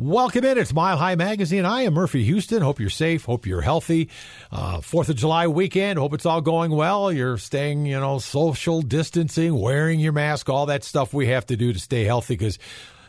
Welcome in. It's Mile High Magazine. I am Murphy Houston. Hope you're safe. Hope you're healthy. Uh, Fourth of July weekend. Hope it's all going well. You're staying, you know, social distancing, wearing your mask, all that stuff we have to do to stay healthy because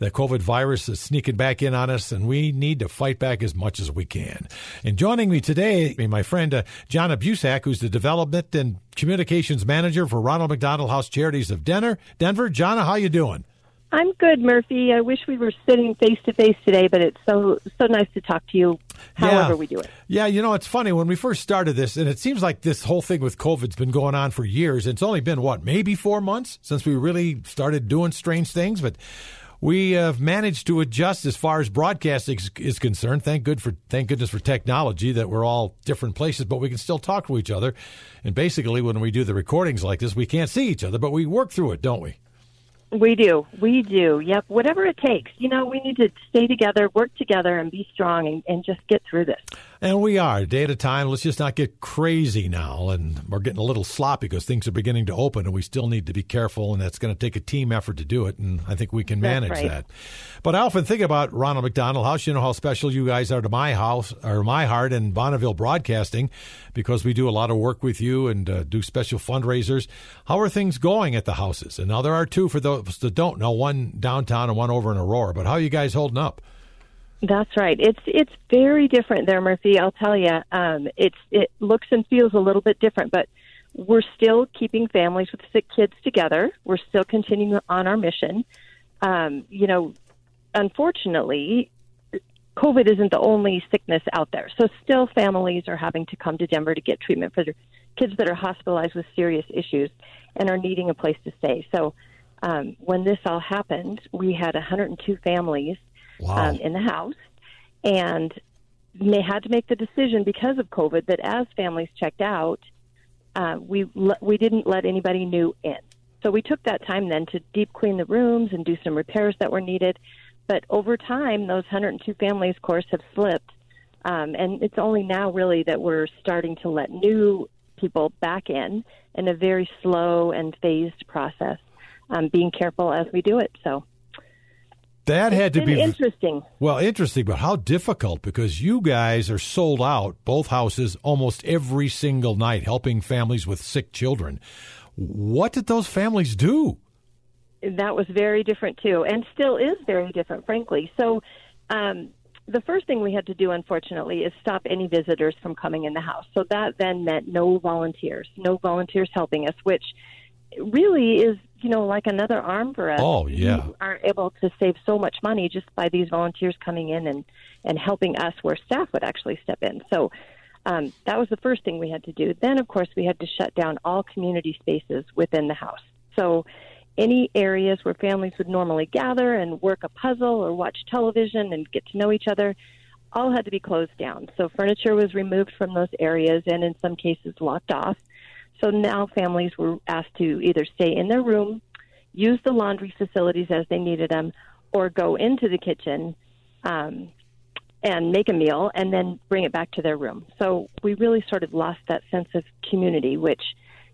the COVID virus is sneaking back in on us, and we need to fight back as much as we can. And joining me today, my friend uh, Jonna Busak, who's the Development and Communications Manager for Ronald McDonald House Charities of Denver. Denver, John, how you doing? I'm good, Murphy. I wish we were sitting face to face today, but it's so so nice to talk to you. However, yeah. we do it. Yeah, you know, it's funny when we first started this, and it seems like this whole thing with COVID's been going on for years. It's only been what, maybe four months since we really started doing strange things, but we have managed to adjust as far as broadcasting is concerned. Thank good for thank goodness for technology that we're all different places, but we can still talk to each other. And basically, when we do the recordings like this, we can't see each other, but we work through it, don't we? We do. We do. Yep. Whatever it takes. You know, we need to stay together, work together, and be strong and, and just get through this. And we are, day at a time. Let's just not get crazy now. And we're getting a little sloppy because things are beginning to open, and we still need to be careful. And that's going to take a team effort to do it. And I think we can manage right. that. But I often think about Ronald McDonald House. You know how special you guys are to my house, or my heart, and Bonneville Broadcasting, because we do a lot of work with you and uh, do special fundraisers. How are things going at the houses? And now there are two for those that don't know one downtown and one over in Aurora. But how are you guys holding up? That's right. It's it's very different there, Murphy. I'll tell you. Um, it's it looks and feels a little bit different, but we're still keeping families with sick kids together. We're still continuing on our mission. Um, you know, unfortunately, COVID isn't the only sickness out there. So still, families are having to come to Denver to get treatment for their kids that are hospitalized with serious issues and are needing a place to stay. So um, when this all happened, we had 102 families wow. um, in the house, and they had to make the decision because of COVID that as families checked out, uh, we we didn't let anybody new in. So we took that time then to deep clean the rooms and do some repairs that were needed. But over time, those 102 families, of course, have slipped, um, and it's only now really that we're starting to let new people back in in a very slow and phased process, um, being careful as we do it. So that had to be interesting. Well, interesting, but how difficult because you guys are sold out, both houses, almost every single night, helping families with sick children. What did those families do? That was very different too, and still is very different, frankly. So, um, the first thing we had to do, unfortunately, is stop any visitors from coming in the house. So that then meant no volunteers, no volunteers helping us, which really is you know like another arm for us. Oh yeah, we are able to save so much money just by these volunteers coming in and and helping us where staff would actually step in. So. Um, that was the first thing we had to do. Then, of course, we had to shut down all community spaces within the house. So, any areas where families would normally gather and work a puzzle or watch television and get to know each other all had to be closed down. So, furniture was removed from those areas and, in some cases, locked off. So now families were asked to either stay in their room, use the laundry facilities as they needed them, or go into the kitchen um, and make a meal and then bring it back to their room. So we really sort of lost that sense of community, which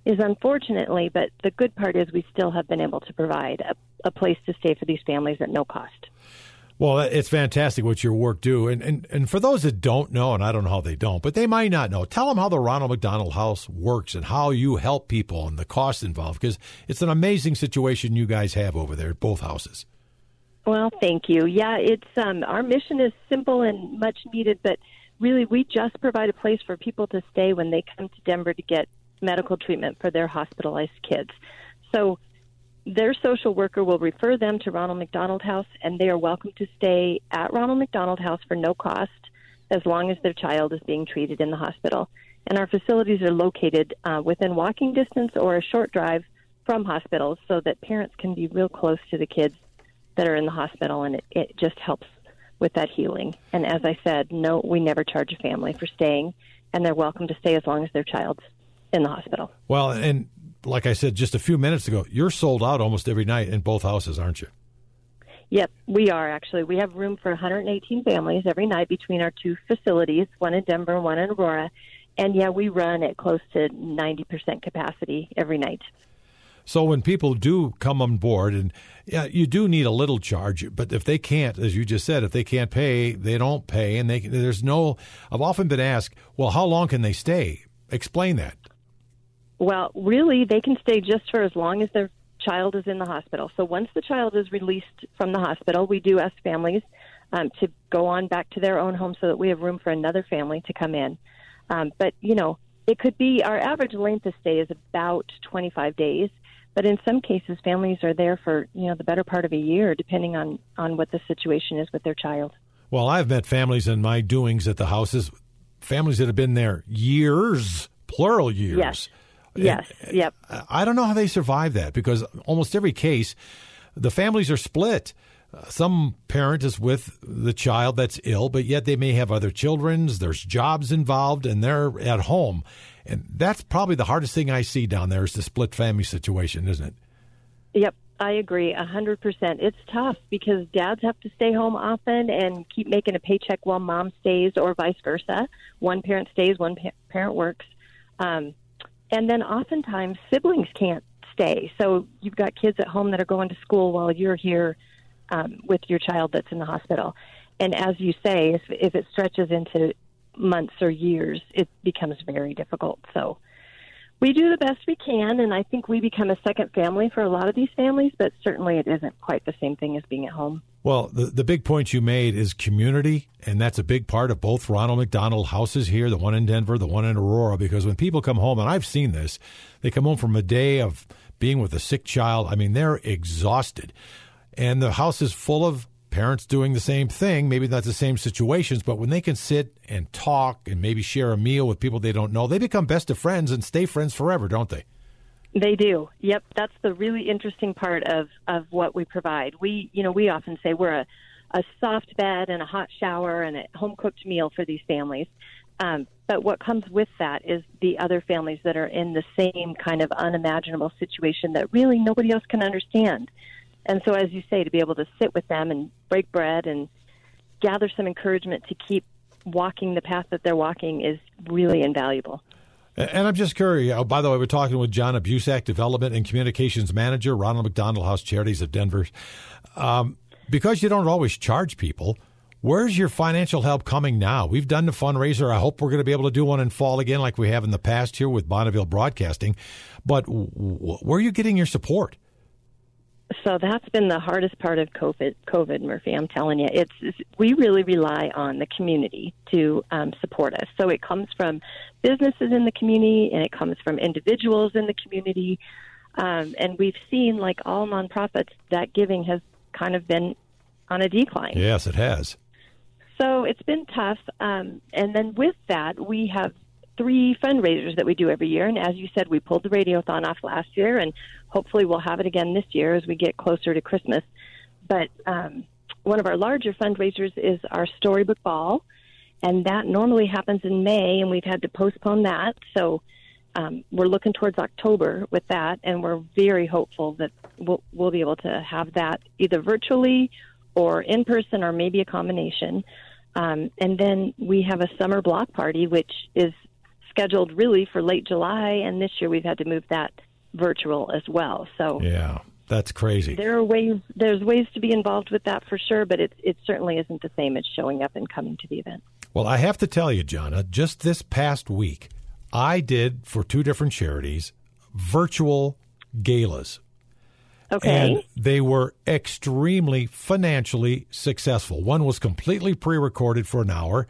is unfortunately, but the good part is we still have been able to provide a, a place to stay for these families at no cost. Well, it's fantastic what your work do, and, and and for those that don't know, and I don't know how they don't, but they might not know. Tell them how the Ronald McDonald House works and how you help people and the costs involved, because it's an amazing situation you guys have over there at both houses. Well, thank you. Yeah, it's um, our mission is simple and much needed, but really we just provide a place for people to stay when they come to Denver to get medical treatment for their hospitalized kids. So their social worker will refer them to Ronald McDonald House, and they are welcome to stay at Ronald McDonald House for no cost as long as their child is being treated in the hospital. And our facilities are located uh, within walking distance or a short drive from hospitals so that parents can be real close to the kids that are in the hospital, and it, it just helps with that healing. And as I said, no, we never charge a family for staying, and they're welcome to stay as long as their child's in the hospital. Well, and like I said just a few minutes ago, you're sold out almost every night in both houses, aren't you? Yep, we are actually. We have room for 118 families every night between our two facilities, one in Denver and one in Aurora. And yeah, we run at close to 90% capacity every night. So when people do come on board, and yeah, you do need a little charge, but if they can't, as you just said, if they can't pay, they don't pay, and they there's no. I've often been asked, well, how long can they stay? Explain that. Well, really, they can stay just for as long as their child is in the hospital. So once the child is released from the hospital, we do ask families um, to go on back to their own home so that we have room for another family to come in. Um, but you know, it could be our average length of stay is about 25 days. But in some cases, families are there for you know the better part of a year, depending on on what the situation is with their child. Well, I've met families in my doings at the houses, families that have been there years, plural years. Yes. Yes. yep. I don't know how they survive that because almost every case, the families are split. Uh, some parent is with the child that's ill, but yet they may have other children's. There's jobs involved, and they're at home. And that's probably the hardest thing I see down there is the split family situation, isn't it? Yep, I agree a hundred percent. It's tough because dads have to stay home often and keep making a paycheck while mom stays, or vice versa. One parent stays, one pa- parent works, um, and then oftentimes siblings can't stay. So you've got kids at home that are going to school while you're here um, with your child that's in the hospital. And as you say, if, if it stretches into months or years, it becomes very difficult. So we do the best we can, and I think we become a second family for a lot of these families, but certainly it isn't quite the same thing as being at home. Well, the, the big point you made is community, and that's a big part of both Ronald McDonald houses here, the one in Denver, the one in Aurora, because when people come home, and I've seen this, they come home from a day of being with a sick child. I mean, they're exhausted. And the house is full of parents doing the same thing, maybe not the same situations, but when they can sit and talk and maybe share a meal with people they don't know, they become best of friends and stay friends forever, don't they? They do. Yep, that's the really interesting part of of what we provide. We, you know, we often say we're a a soft bed and a hot shower and a home cooked meal for these families. Um, but what comes with that is the other families that are in the same kind of unimaginable situation that really nobody else can understand. And so, as you say, to be able to sit with them and break bread and gather some encouragement to keep walking the path that they're walking is really invaluable. And I'm just curious. Oh, by the way, we're talking with Jonna Busak, Development and Communications Manager, Ronald McDonald House Charities of Denver. Um, because you don't always charge people, where's your financial help coming now? We've done the fundraiser. I hope we're going to be able to do one in fall again, like we have in the past here with Bonneville Broadcasting. But where are you getting your support? So that's been the hardest part of COVID. COVID, Murphy, I'm telling you, it's, it's we really rely on the community to um, support us. So it comes from businesses in the community, and it comes from individuals in the community. Um, and we've seen, like all nonprofits, that giving has kind of been on a decline. Yes, it has. So it's been tough. Um, and then with that, we have three fundraisers that we do every year. And as you said, we pulled the radiothon off last year, and hopefully we'll have it again this year as we get closer to Christmas. But um, one of our larger fundraisers is our Storybook Ball, and that normally happens in May, and we've had to postpone that. So um, we're looking towards October with that, and we're very hopeful that we'll, we'll be able to have that either virtually or in person or maybe a combination. Um, and then we have a summer block party, which is scheduled really for late July, and this year we've had to move that virtual as well. So yeah, that's crazy. There are ways. There's ways to be involved with that for sure, but it it certainly isn't the same as showing up and coming to the event. Well, I have to tell you, Jonna, just this past week, I did for two different charities virtual galas. Okay. And they were extremely financially successful. One was completely pre recorded for an hour,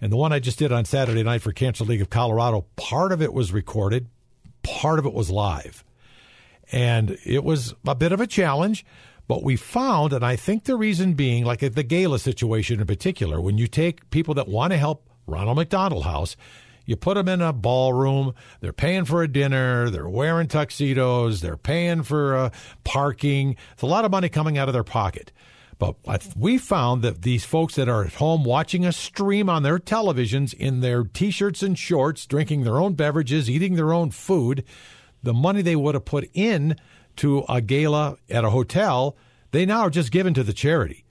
and the one I just did on Saturday night for Cancer League of Colorado, part of it was recorded, part of it was live. And it was a bit of a challenge, but we found, and I think the reason being, like at the gala situation in particular, when you take people that want to help Ronald McDonald House, you put them in a ballroom, they're paying for a dinner, they're wearing tuxedos, they're paying for uh, parking. It's a lot of money coming out of their pocket. But we found that these folks that are at home watching a stream on their televisions in their t shirts and shorts, drinking their own beverages, eating their own food, the money they would have put in to a gala at a hotel, they now are just given to the charity.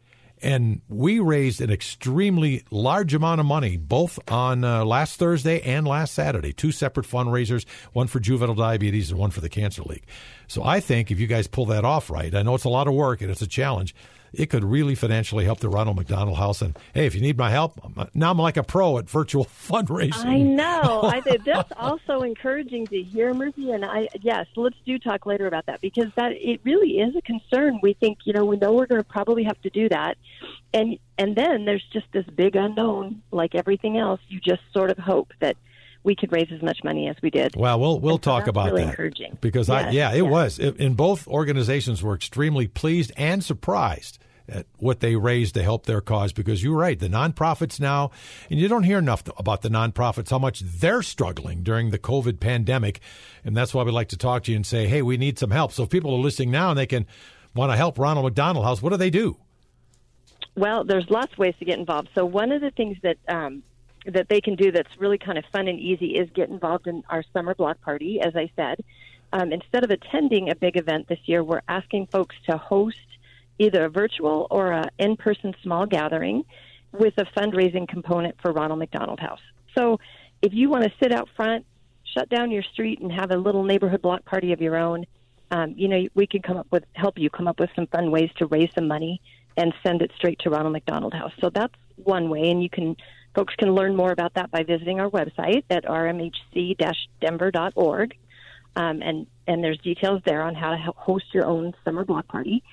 and we raised an extremely large amount of money both on uh, last Thursday and last Saturday. Two separate fundraisers, one for juvenile diabetes and one for the Cancer League. So I think if you guys pull that off right, I know it's a lot of work and it's a challenge it could really financially help the Ronald McDonald House. And hey, if you need my help, I'm, uh, now I'm like a pro at virtual fundraising. I know. I think that's also encouraging to hear, Murphy. And I yes, let's do talk later about that because that it really is a concern. We think you know we know we're going to probably have to do that, and and then there's just this big unknown. Like everything else, you just sort of hope that we could raise as much money as we did. Well, we'll we'll and talk about really that encouraging. because yes, I yeah it yes. was it, and both organizations were extremely pleased and surprised at what they raised to help their cause because you're right the nonprofits now and you don't hear enough about the nonprofits how much they're struggling during the covid pandemic and that's why we like to talk to you and say hey we need some help so if people are listening now and they can want to help ronald mcdonald house what do they do well there's lots of ways to get involved so one of the things that um, that they can do that's really kind of fun and easy is get involved in our summer block party. As I said, um, instead of attending a big event this year, we're asking folks to host either a virtual or a in-person small gathering with a fundraising component for Ronald McDonald House. So, if you want to sit out front, shut down your street, and have a little neighborhood block party of your own, um, you know we can come up with help you come up with some fun ways to raise some money and send it straight to Ronald McDonald House. So that's one way, and you can Folks can learn more about that by visiting our website at rmhc-denver.org. Um, and, and there's details there on how to host your own summer block party.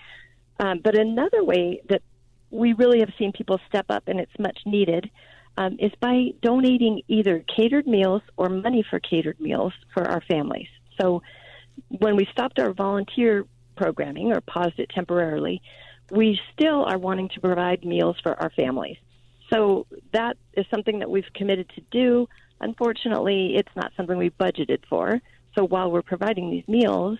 Um, but another way that we really have seen people step up, and it's much needed, um, is by donating either catered meals or money for catered meals for our families. So when we stopped our volunteer programming or paused it temporarily, we still are wanting to provide meals for our families. So that is something that we've committed to do. Unfortunately, it's not something we budgeted for. So while we're providing these meals,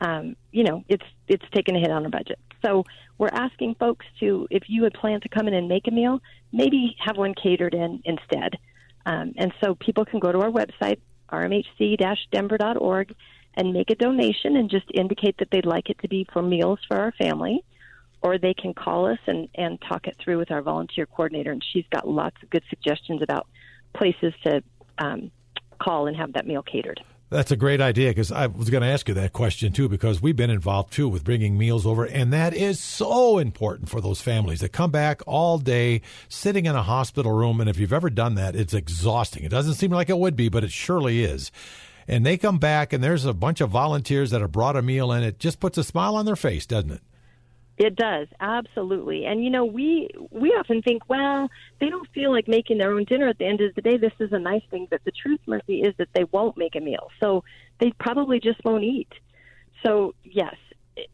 um, you know, it's it's taken a hit on our budget. So we're asking folks to, if you had planned to come in and make a meal, maybe have one catered in instead. Um, and so people can go to our website, rmhc-denver.org, and make a donation and just indicate that they'd like it to be for meals for our family or they can call us and, and talk it through with our volunteer coordinator. And she's got lots of good suggestions about places to um, call and have that meal catered. That's a great idea because I was going to ask you that question too because we've been involved too with bringing meals over, and that is so important for those families that come back all day sitting in a hospital room. And if you've ever done that, it's exhausting. It doesn't seem like it would be, but it surely is. And they come back, and there's a bunch of volunteers that have brought a meal, and it just puts a smile on their face, doesn't it? It does absolutely, and you know we we often think, well, they don't feel like making their own dinner at the end of the day. This is a nice thing, but the truth, Murphy, is that they won't make a meal, so they probably just won't eat. So yes,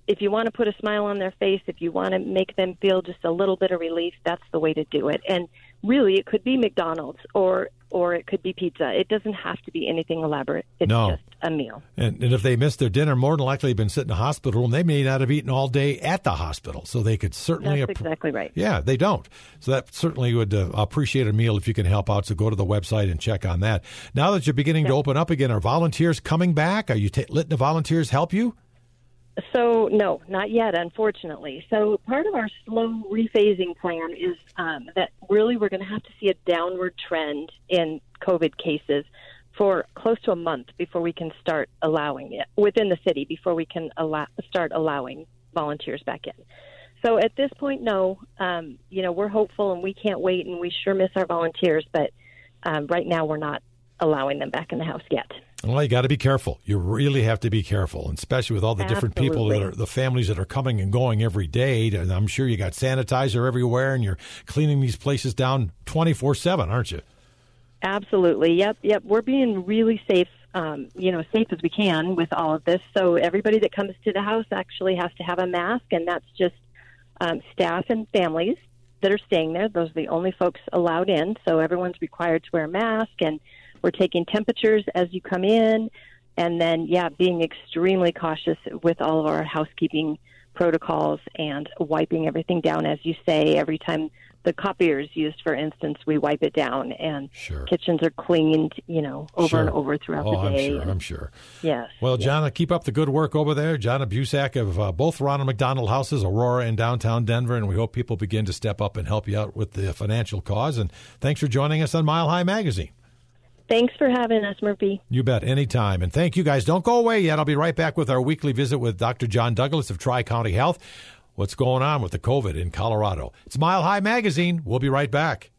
if you want to put a smile on their face, if you want to make them feel just a little bit of relief, that's the way to do it. And really, it could be McDonald's or or it could be pizza. It doesn't have to be anything elaborate. It's no. just a meal. And, and if they missed their dinner, more than likely they've been sitting in a hospital room, they may not have eaten all day at the hospital. So they could certainly. That's exactly right. Yeah, they don't. So that certainly would uh, appreciate a meal if you can help out. So go to the website and check on that. Now that you're beginning to open up again, are volunteers coming back? Are you t- letting the volunteers help you? So no, not yet, unfortunately. So part of our slow rephasing plan is um, that really we're going to have to see a downward trend in COVID cases for close to a month before we can start allowing it within the city before we can allow, start allowing volunteers back in. So at this point, no. Um, you know, we're hopeful and we can't wait, and we sure miss our volunteers. But um, right now, we're not allowing them back in the house yet. Well, you got to be careful. You really have to be careful, and especially with all the different people that are the families that are coming and going every day. And I'm sure you got sanitizer everywhere, and you're cleaning these places down 24 seven, aren't you? Absolutely. Yep. Yep. We're being really safe. Um, you know, safe as we can with all of this. So everybody that comes to the house actually has to have a mask, and that's just um, staff and families that are staying there. Those are the only folks allowed in. So everyone's required to wear a mask and we're taking temperatures as you come in, and then, yeah, being extremely cautious with all of our housekeeping protocols and wiping everything down, as you say, every time the copier is used, for instance, we wipe it down, and Sure. kitchens are cleaned, you know, over Sure. and over throughout oh, the day. I'm sure. and- I'm sure. Yes. Well, Jonna, keep up the good work over there. Jonna Busak of uh, both Ronald McDonald Houses, Aurora and downtown Denver, and we hope people begin to step up and help you out with the financial cause. And thanks for joining us on Mile High Magazine. Thanks for having us, Murphy. You bet, anytime. And thank you guys. Don't go away yet. I'll be right back with our weekly visit with Dr. John Douglas of Tri County Health. What's going on with the COVID in Colorado? It's Mile High Magazine. We'll be right back.